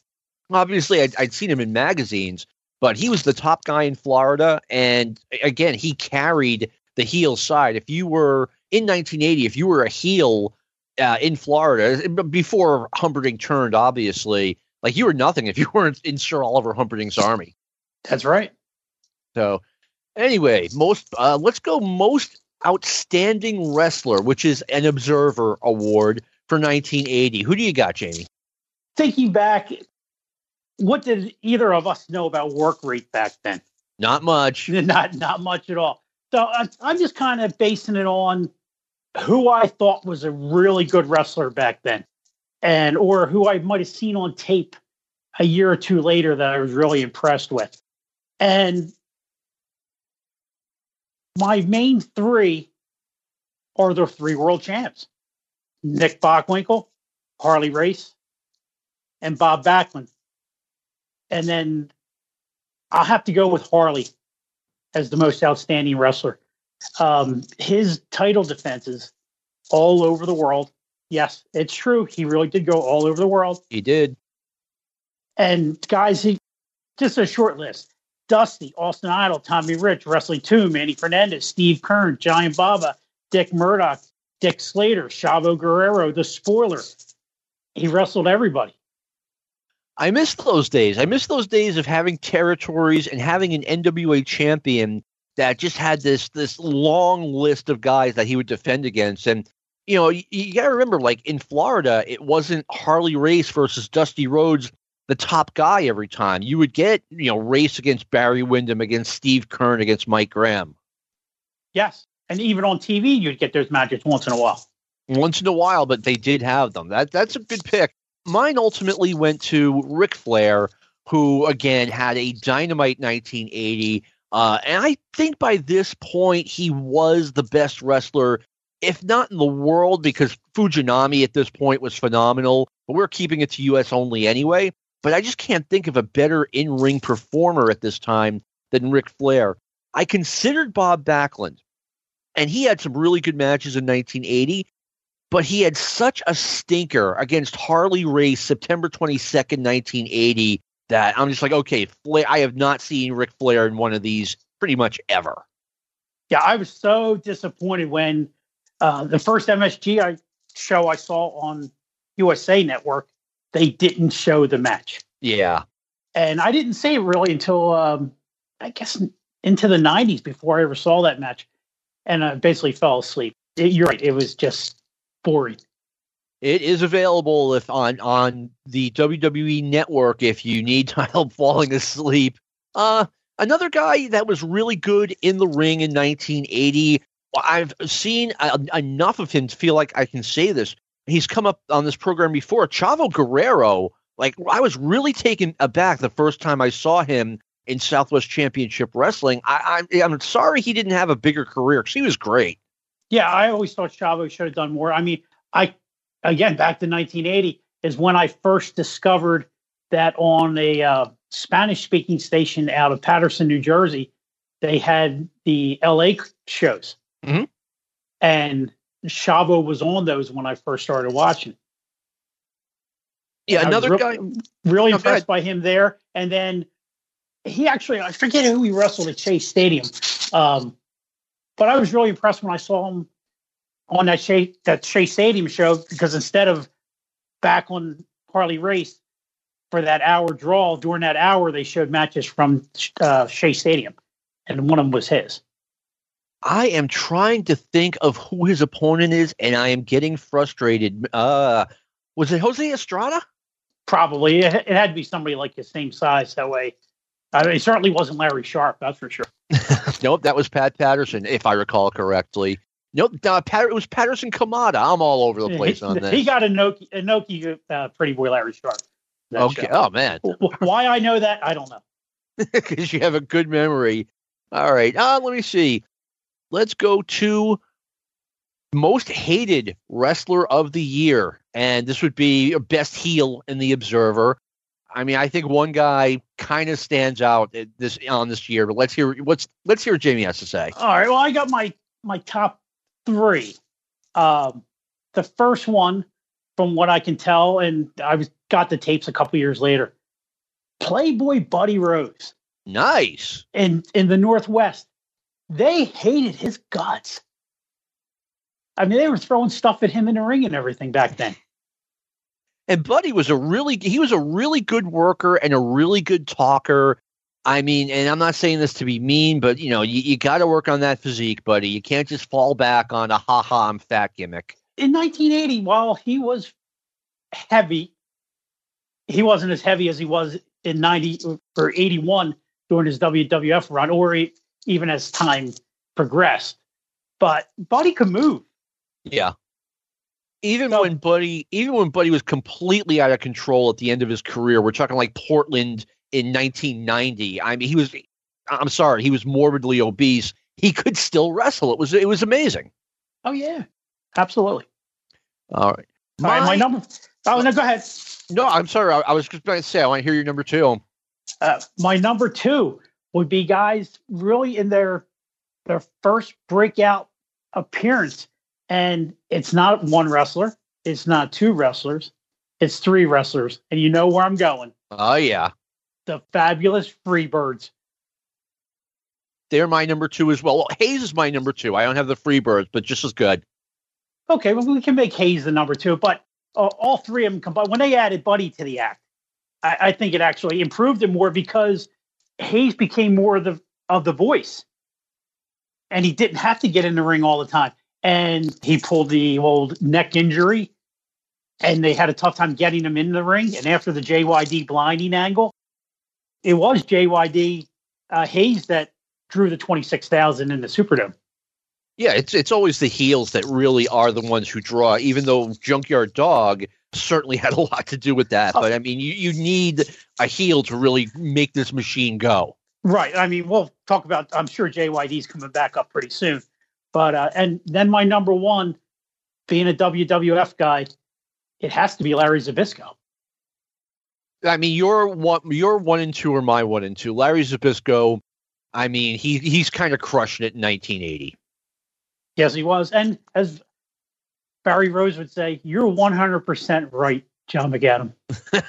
Obviously, I'd, I'd seen him in magazines, but he was the top guy in Florida. And again, he carried the heel side. If you were in 1980, if you were a heel uh, in Florida before Humperdink turned, obviously, like you were nothing if you (laughs) weren't in Sir Oliver Humperdink's army. That's right. So, anyway, most uh, let's go most outstanding wrestler, which is an Observer Award for 1980. Who do you got, Jamie? Thinking back, what did either of us know about work rate back then? Not much. (laughs) Not not much at all. So I'm just kind of basing it on who I thought was a really good wrestler back then, and or who I might have seen on tape a year or two later that I was really impressed with. And my main three are the three world champs Nick Bockwinkel, Harley Race, and Bob Backlund. And then I'll have to go with Harley as the most outstanding wrestler. Um, his title defenses all over the world. Yes, it's true. He really did go all over the world. He did. And guys, he just a short list. Dusty, Austin Idol, Tommy Rich, Wrestling 2, Manny Fernandez, Steve Keirn, Giant Baba, Dick Murdoch, Dick Slater, Chavo Guerrero, The Spoiler. He wrestled everybody. I miss those days. I miss those days of having territories and having an NWA champion that just had this this long list of guys that he would defend against. And you know, you, you got to remember, like in Florida, it wasn't Harley Race versus Dusty Rhodes the top guy every time. You would get, you know, race against Barry Windham, against Steve Keirn, against Mike Graham. Yes. And even on TV, you'd get those matches once in a while. Once in a while, but they did have them. That that's a good pick. Mine ultimately went to Ric Flair, who again had a dynamite 1980. Uh, and I think by this point he was the best wrestler, if not in the world, because Fujinami at this point was phenomenal. But we're keeping it to U.S. only anyway but I just can't think of a better in ring performer at this time than Ric Flair. I considered Bob Backlund, and he had some really good matches in 1980, but he had such a stinker against Harley Race September 22nd, 1980, that I'm just like, okay, Flair, I have not seen Ric Flair in one of these pretty much ever. Yeah, I was so disappointed when uh, the first MSG I, show I saw on USA Network they didn't show the match. Yeah. And I didn't see it really until um, I guess into the 90s before I ever saw that match. And I basically fell asleep. It, you're right. It was just boring. It is available if on on the WWE network if you need (laughs) help falling asleep. Uh another guy that was really good in the ring in 1980. I've seen uh, enough of him to feel like I can say this he's come up on this program before. Chavo Guerrero, like I was really taken aback the first time I saw him in Southwest Championship Wrestling. I, I am sorry he didn't have a bigger career because he was great. Yeah, I always thought Chavo should have done more. I mean, I again back to 1980 is when I first discovered that on a uh, Spanish speaking station out of Paterson, New Jersey, they had the LA shows. Mm-hmm. And Chavo was on those when I first started watching. Yeah, another guy. Really impressed by him there. And then he actually, I forget who he wrestled at Shea Stadium. Um, but I was really impressed when I saw him on that Shea, that Shea Stadium show because instead of back on Harley Race for that hour draw, during that hour, they showed matches from uh, Shea Stadium. And one of them was his. I am trying to think of who his opponent is, and I am getting frustrated. Uh, was it Jose Estrada? Probably. It, had to be somebody like his same size. That way, I mean, it certainly wasn't Larry Sharpe. That's for sure. (laughs) nope, that was Pat Patterson, if I recall correctly. Nope, uh, Pat, it was Patterson Kamada. I'm all over the place on this. He got Inoki, a Noki uh, pretty boy Larry Sharpe. Okay. Show. Oh man. Why I know that, I don't know. (laughs) Because you have a good memory. All right. Uh, let me see let's go to most hated wrestler of the year. And this would be a best heel in the Observer. I mean, I think one guy kind of stands out this on this year. But let's hear what's let's hear what Jamie has to say. All right. Well, I got my my top three. Um, the first one, from what I can tell, and I was got the tapes a couple years later. Playboy Buddy Rose. Nice. In in the Northwest, they hated his guts. I mean, they were throwing stuff at him in the ring and everything back then. And Buddy was a really he was a really good worker and a really good talker. I mean, and I'm not saying this to be mean, but you know, you, you got to work on that physique, buddy. You can't just fall back on a ha ha I'm fat gimmick. In 1980, while he was heavy, he wasn't as heavy as he was in 90 or 81 during his WWF run, or even as time progressed. But Buddy could move. Yeah. Even so, when Buddy, even when Buddy was completely out of control at the end of his career, we're talking like Portland in 1990. I mean, he was. I'm sorry, he was morbidly obese. He could still wrestle. It was it was amazing. Oh yeah, absolutely. All right. My, my number. Oh no, go ahead. No, I'm sorry. I, I was just going to say I want to hear your number two. Uh, my number two would be guys really in their their first breakout appearance and it's not one wrestler, it's not two wrestlers, it's three wrestlers. And you know where I'm going. Oh, yeah. The fabulous Freebirds. They're my number two as well. well. Hayes is my number two. I don't have the Freebirds, but just as good. Okay, well, we can make Hayes the number two, but uh, all three of them combined, when they added Buddy to the act, I, I think it actually improved it more because Hayes became more of the of the voice, and he didn't have to get in the ring all the time and he pulled the old neck injury and they had a tough time getting him in the ring. And after the JYD blinding angle, it was JYD uh, Hayes that drew the 26,000 in the Superdome. Yeah, it's it's always the heels that really are the ones who draw, even though Junkyard Dog certainly (laughs) had a lot to do with that. But I mean, you, you need a heel to really make this machine go. Right. I mean, we'll talk about, I'm sure JYD's coming back up pretty soon. But uh, and then my number one, being a WWF guy, it has to be Larry Zbyszko. I mean, your one, your one and two are my one and two. Larry Zbyszko, I mean, he he's kind of crushing it in 1980. Yes, he was, and as Barry Rose would say, "You're 100 percent right, John McAdam." (laughs)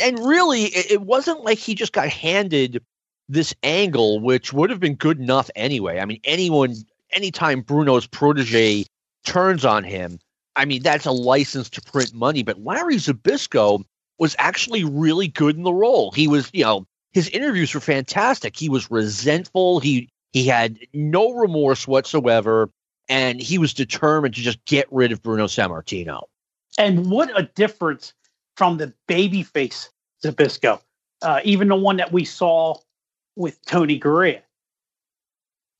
and really, it, it wasn't like he just got handed this angle, which would have been good enough anyway. I mean, anyone, anytime Bruno's protege turns on him, I mean, that's a license to print money. But Larry Zbyszko was actually really good in the role. He was, you know, his interviews were fantastic. He was resentful. He he had no remorse whatsoever, and he was determined to just get rid of Bruno Sammartino. And what a difference from the babyface Zbyszko, uh, even the one that we saw with Tony Garea.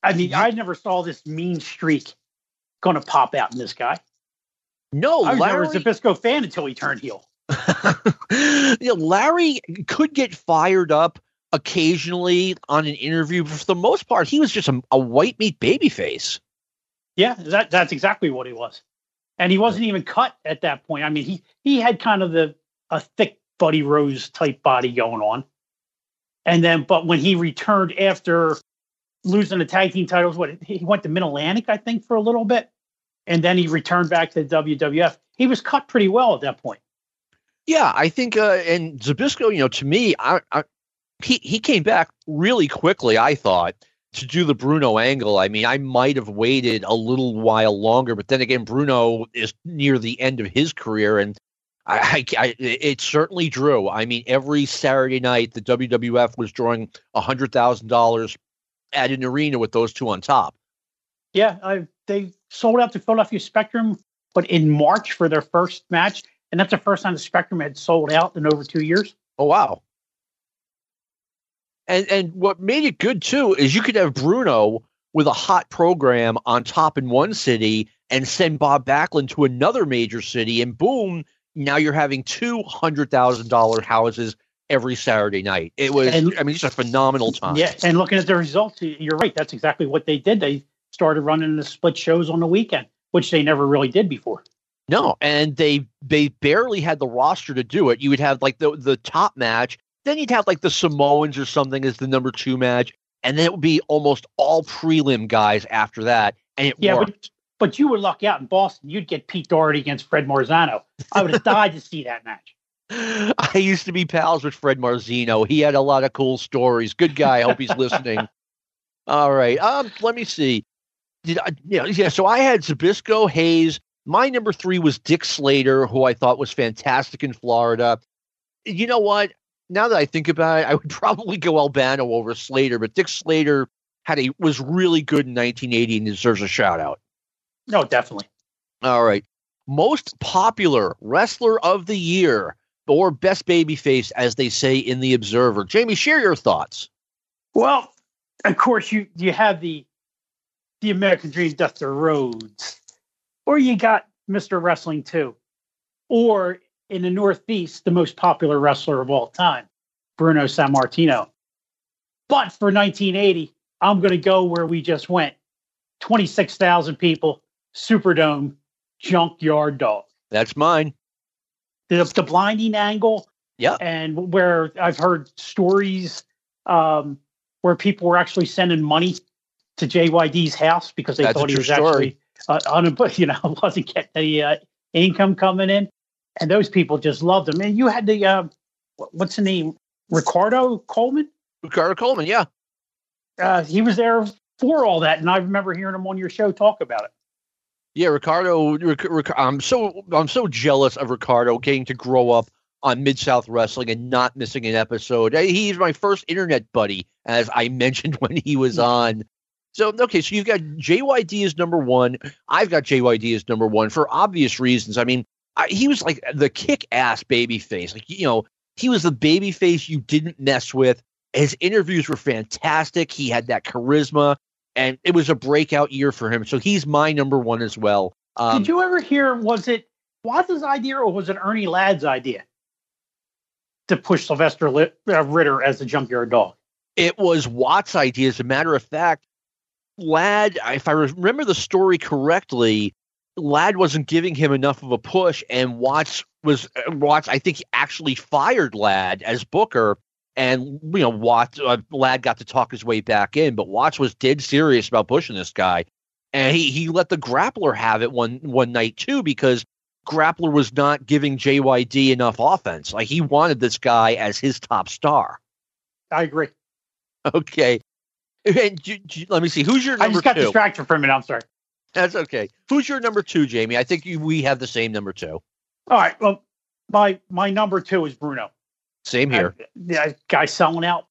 I mean, I never saw this mean streak going to pop out in this guy. No, I was Larry, never a Zbyszko fan until he turned heel. (laughs) you know, Larry could get fired up occasionally on an interview, but for the most part, he was just a, a white meat baby face. Yeah, that, that's exactly what he was. And he wasn't even cut at that point. I mean, he he had kind of the a thick Buddy Rose type body going on. And then, but when he returned after losing the tag team titles, what he went to Mid Atlantic, I think, for a little bit, and then he returned back to the WWF. He was cut pretty well at that point. Yeah, I think, uh, and Zbyszko, you know, to me, I, I, he he came back really quickly. I thought to do the Bruno angle. I mean, I might have waited a little while longer, but then again, Bruno is near the end of his career, and I, I, it certainly drew. I mean, every Saturday night, the WWF was drawing hundred thousand dollars at an arena with those two on top. Yeah, I, they sold out the Philadelphia Spectrum, but in March for their first match, and that's the first time the Spectrum had sold out in over two years. Oh wow! And and what made it good too is you could have Bruno with a hot program on top in one city and send Bob Backlund to another major city, and boom, now you're having two hundred thousand dollar houses every Saturday night. It was, and, I mean, it's a phenomenal time. Yeah, and looking at the results, you're right. That's exactly what they did. They started running the split shows on the weekend, which they never really did before. No, and they they barely had the roster to do it. You would have like the the top match, then you'd have like the Samoans or something as the number two match, and then it would be almost all prelim guys after that, and it yeah, worked. But, but you would luck out in Boston. You'd get Pete Doherty against Fred Marzino. I would have died to see that match. (laughs) I used to be pals with Fred Marzino. He had a lot of cool stories. Good guy. I hope he's listening. (laughs) All right. Um, let me see. Did I, yeah, yeah. So I had Zbyszko Hayes. My number three was Dick Slater, who I thought was fantastic in Florida. You know what? Now that I think about it, I would (laughs) probably go Albano over Slater, but Dick Slater had a was really good in 1980 and deserves a shout out. No, definitely. All right. Most popular wrestler of the year or best babyface, as they say in the Observer. Jamie, share your thoughts. Well, of course, you you have the the American Dream, Dusty Rhodes, or you got Mr. Wrestling too, or in the Northeast, the most popular wrestler of all time, Bruno Sammartino. But for 1980, I'm going to go where we just went 26,000 people, Superdome, Junkyard Dog. That's mine. The, the blinding angle. Yeah. And where I've heard stories um, where people were actually sending money to JYD's house because they That's thought he was story. actually uh, (laughs) un- you know wasn't getting the uh, income coming in, and those people just loved him. And you had the uh, what's the name, Ricardo Coleman. Ricardo Coleman, yeah, uh, he was there for all that, and I remember hearing him on your show talk about it. Yeah, Ricardo. Ric- Ric- I'm so I'm so jealous of Ricardo getting to grow up on Mid South Wrestling and not missing an episode. He's my first internet buddy, as I (laughs) mentioned when he was on. So okay, so you've got JYD as number one. I've got JYD as number one for obvious reasons. I mean, I, he was like the kick-ass baby face. Like you know, he was the baby face you didn't mess with. His interviews were fantastic. He had that charisma, and it was a breakout year for him. So he's my number one as well. Um, Did you ever hear? Was it Watts' idea or was it Ernie Ladd's idea to push Sylvester uh, Ritter as the junkyard dog? It was Watt's idea. As a matter of fact, Ladd, if I remember the story correctly, Ladd wasn't giving him enough of a push, and Watts was uh, Watts. I think he actually fired Ladd as Booker, and you know Watts uh, Ladd got to talk his way back in, but Watts was dead serious about pushing this guy, and he he let the Grappler have it one one night too because Grappler was not giving JYD enough offense. Like he wanted this guy as his top star. I agree. (laughs) Okay. And j- j- let me see. Who's your number I just got two? distracted for a minute. I'm sorry. That's okay. Who's your number two, Jamie? I think you, we have the same number two. All right. Well, my my number two is Bruno. Same here. Yeah, guy selling out.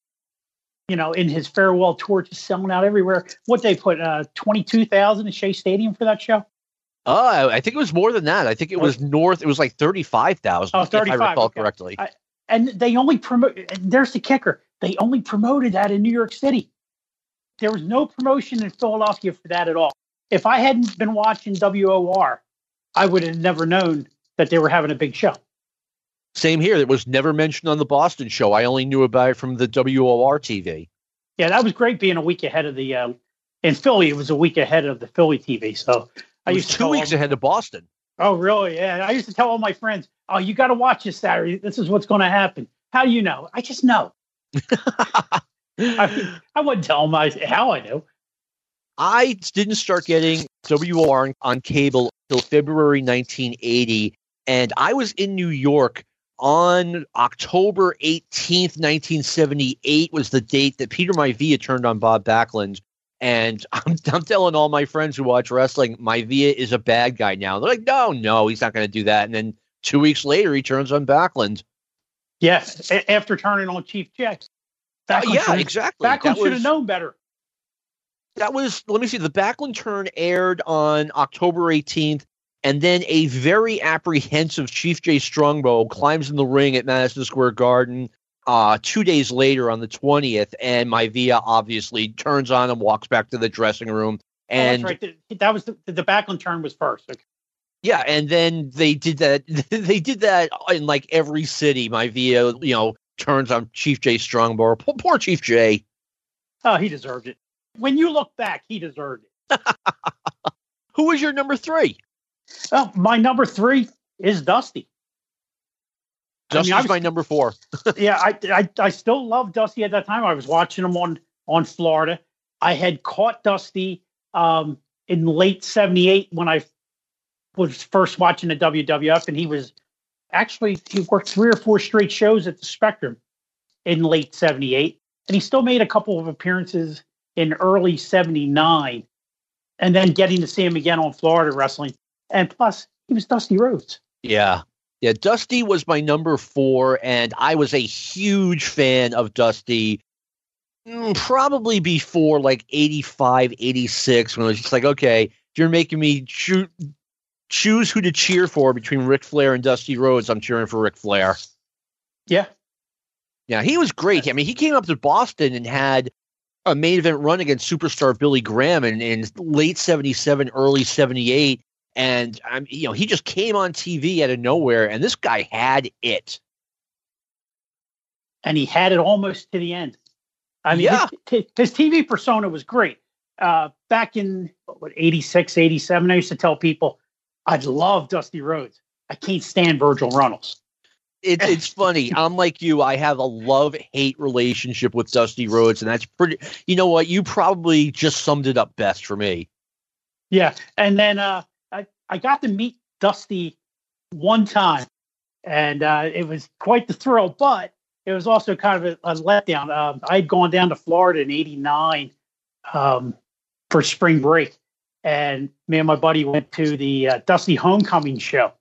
You know, in his farewell tour, just selling out everywhere. What they put uh, twenty two thousand at Shea Stadium for that show. Oh, I think it was more than that. I think it was north. It was like thirty-five thousand. Oh, 35, if I recall okay. correctly. I- and they only promote. and There's the kicker. They only promoted that in New York City. There was no promotion in Philadelphia for that at all. If I hadn't been watching WOR, I would have never known that they were having a big show. Same here. It was never mentioned on the Boston show. I only knew about it from the WOR TV. Yeah, that was great being a week ahead of the. Uh, in Philly, it was a week ahead of the Philly TV. So I was used two weeks ahead of Boston. Oh, really? Yeah. I used to tell all my friends, "Oh, you got to watch this Saturday. This is what's going to happen." How do you know? I just know. (laughs) I, I wouldn't tell my how I know. I didn't start getting WR on, on cable until February 1980, and I was in New York on October 18th, 1978 was the date that Peter Maivia turned on Bob Backlund. And (laughs) I'm, I'm telling all my friends who watch wrestling, Maivia is a bad guy now. They're like, no, no, he's not going to do that. And then two weeks later, he turns on Backlund. Yes, a- after turning on Chief Jack. Backlund yeah, exactly. Backlund That should have known better. that was let me see the Backlund turn aired on October 18th and then a very apprehensive Chief J Strongbow climbs in the ring at Madison Square Garden uh, two days later on the 20th and Maivia obviously turns on and walks back to the dressing room Oh, and that's right. The- That was the, the Backlund turn was first. Okay. yeah and then they did that (laughs) they did that in like every city Maivia you know turns on Chief J Strongbow poor, poor Chief J Oh, he deserved it. When you look back, he deserved it. (laughs) who was your number three Well, my number three is Dusty. Dusty's I mean, was, my number four. (laughs) yeah, I, I I still love Dusty at that time. I was watching him on on Florida. I had caught Dusty um, in late '78 when I was first watching the WWF, and he was actually he worked three or four straight shows at the Spectrum in late '78, and he still made a couple of appearances in early '79, and then getting to see him again on Florida Wrestling. And plus, he was Dusty Rhodes. Yeah, yeah, Dusty was my number four, and I was a huge fan of Dusty mm, probably before like 85, 86, when I was just like, okay, you're making me choose, choose who to cheer for between Ric Flair and Dusty Rhodes. I'm cheering for Ric Flair. Yeah. Yeah, he was great. I mean, he came up to Boston and had a main event run against superstar Billy Graham in, in late 77, early 78 and I'm you know he just came on TV out of nowhere, and this guy had it, and he had it almost to the end. I mean, yeah. his, his TV persona was great. Uh, back in what 86, 87, I used to tell people I'd love Dusty Rhodes. I can't stand Virgil Runnels. It, it's funny. (laughs) I'm like you. I have a love hate relationship with Dusty Rhodes, and that's pretty. You know what? You probably just summed it up best for me. Yeah, and then uh, I got to meet Dusty one time, and uh, it was quite the thrill. But it was also kind of a, a letdown. Um, I had gone down to Florida in '89 um, for spring break, and me and my buddy went to the uh, Dusty Homecoming show.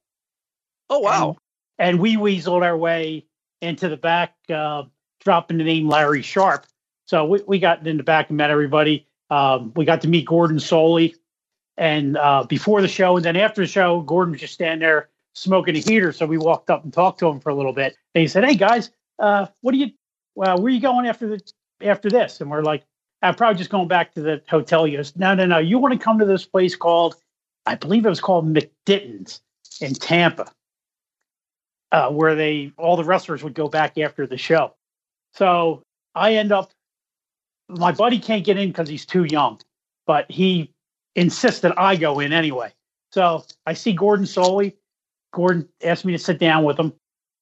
Oh wow! And, and we weaseled our way into the back, uh, dropping the name Larry Sharpe. So we, we got in the back and met everybody. Um, we got to meet Gordon Solie, and uh, before the show and then after the show, Gordon was just standing there smoking a heater. So we walked up and talked to him for a little bit. And he said, "Hey guys, uh, what are you? Well, where are you going after the after this?" And we're like, "I'm probably just going back to the hotel." Goes, "No, no, no. You want to come to this place called, I believe it was called McDitton's in Tampa, uh, where they all the wrestlers would go back after the show." So I end up. My buddy can't get in because he's too young, but he insist that I go in anyway. So I see Gordon Solie. Gordon asked me to sit down with him.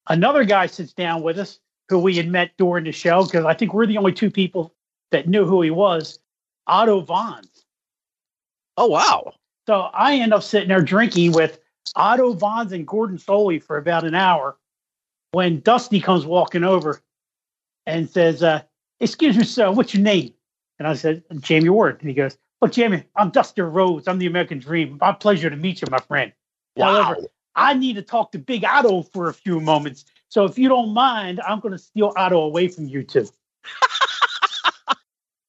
Another guy sits down with us who we had met during the show because I think we're the only two people that knew who he was. Otto Wanz. Oh wow! So I end up sitting there drinking with Otto Wanz and Gordon Solie for about an hour. When Dusty comes walking over and says, uh, "Excuse me, sir, what's your name?" And I said, "Jamie Ward." And he goes, Look, Jamie, I'm Dusty Rhodes. I'm the American Dream. My pleasure to meet you, my friend. Wow. However, I need to talk to Big Otto for a few moments. So if you don't mind, I'm going to steal Otto away from you two. (laughs)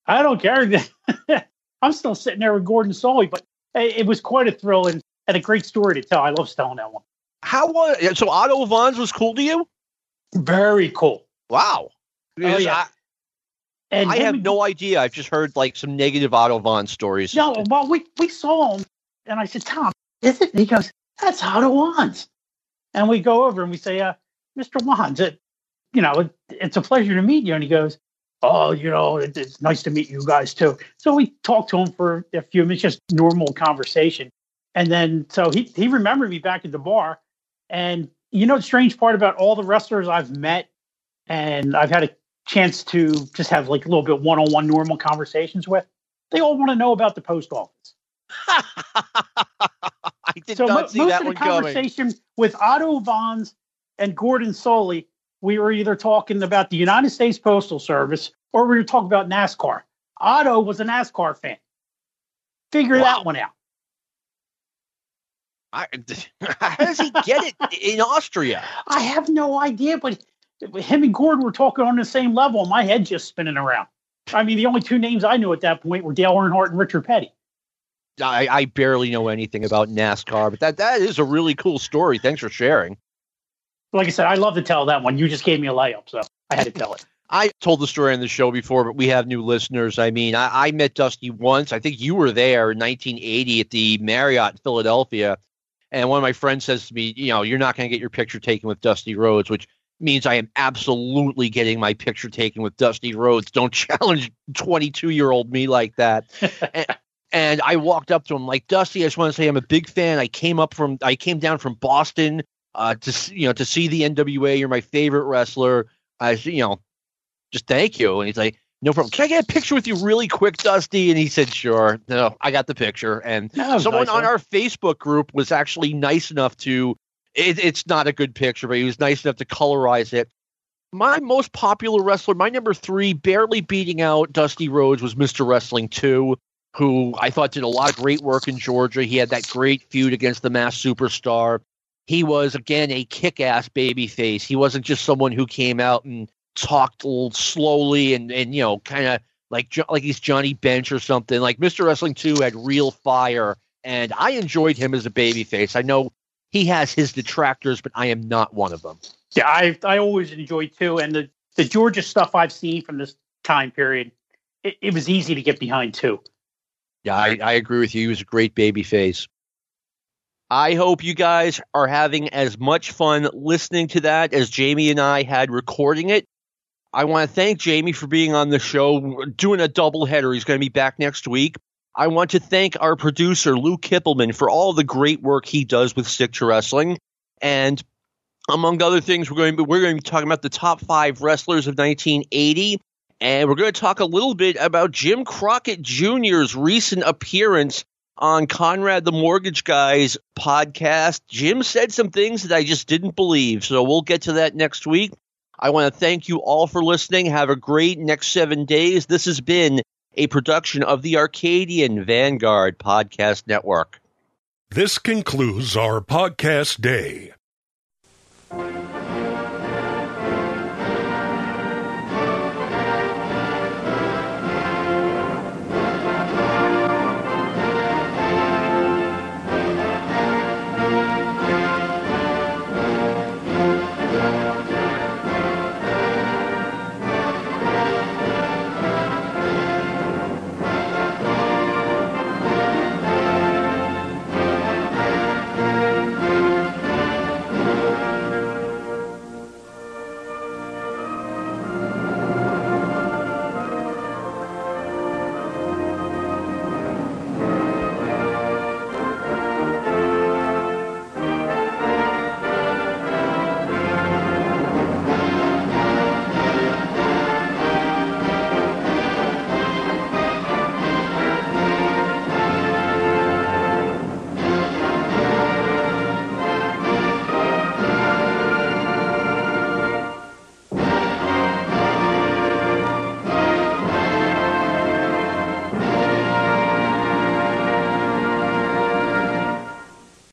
I don't care. (laughs) I'm still sitting there with Gordon Solie, but it was quite a thrill and, and a great story to tell. I love telling that one. How was so? Otto Wanz was cool to you? Very cool. Wow. Oh, yeah. And I have we, no idea. I've just heard like some negative Otto Wanz stories. No, well, we, we saw him, and I said, Tom, is it? And he goes, that's Otto Wanz. And we go over and we say, uh, Mr. Wanz, it, you know, it, it's a pleasure to meet you. And he goes, oh, you know, it, it's nice to meet you guys too. So we talked to him for a few minutes, just normal conversation. And then, so he, he remembered me back at the bar. And you know, the strange part about all the wrestlers I've met and I've had a chance to just have like a little bit one-on-one normal conversations with, they all want to know about the post office. (laughs) I did so not mo- see most that of the conversation coming. with Otto Wanz and Gordon Solie, we were either talking about the United States Postal Service or we were talking about NASCAR. Otto was a NASCAR fan. Figure wow. that one out. I, (laughs) how does he get it in Austria? I have no idea, but him and Gordon were talking on the same level. My head just spinning around. I mean, the only two names I knew at that point were Dale Earnhardt and Richard Petty. I, I barely know anything about NASCAR, but that that is a really cool story. Thanks for sharing. Like I said, I love to tell that one. You just gave me a layup, so I had to tell it. (laughs) I told the story on the show before, but we have new listeners. I mean, I, I met Dusty once. I think you were there in 1980 at the Marriott in Philadelphia. And one of my friends says to me, you know, you're not going to get your picture taken with Dusty Rhodes, which means I am absolutely getting my picture taken with Dusty Rhodes. Don't (laughs) challenge 22 year old me like that. (laughs) and, And I walked up to him like Dusty. I just want to say I'm a big fan. I came up from I came down from Boston uh, to you know to see the NWA. You're my favorite wrestler. I you know just thank you. And he's like, no problem. Can I get a picture with you really quick, Dusty? And he said, sure. No, I got the picture. And someone nice, on our Facebook group was actually nice enough to. It, it's not a good picture, but he was nice enough to colorize it. My most popular wrestler, my number three, barely beating out Dusty Rhodes, was Mr. Wrestling 2 who I thought did a lot of great work in Georgia. He had that great feud against the Masked Superstar. He was, again, a kick ass baby face. He wasn't just someone who came out and talked a little slowly and, and you know, kind of like like he's Johnny Bench or something. Like Mr. Wrestling 2 had real fire, and I enjoyed him as a baby face. I know he has his detractors, but I am not one of them. Yeah, I I always enjoyed too, and the the Georgia stuff I've seen from this time period, it, it was easy to get behind too. Yeah, I, I agree with you. He was a great baby face. I hope you guys are having as much fun listening to that as Jamie and I had recording it. I want to thank Jamie for being on the show, doing a double header. He's going to be back next week. I want to thank our producer, Lou Kippelman, for all the great work he does with Stick to Wrestling. And among other things, we're going to be, we're going to be talking about the top five wrestlers of 1980. And we're going to talk a little bit about Jim Crockett Jr.'s recent appearance on Conrad the Mortgage Guy's podcast. Jim said some things that I just didn't believe. So we'll get to that next week. I want to thank you all for listening. Have a great next seven days. This has been a production of the Arcadian Vanguard Podcast Network. This concludes our podcast day.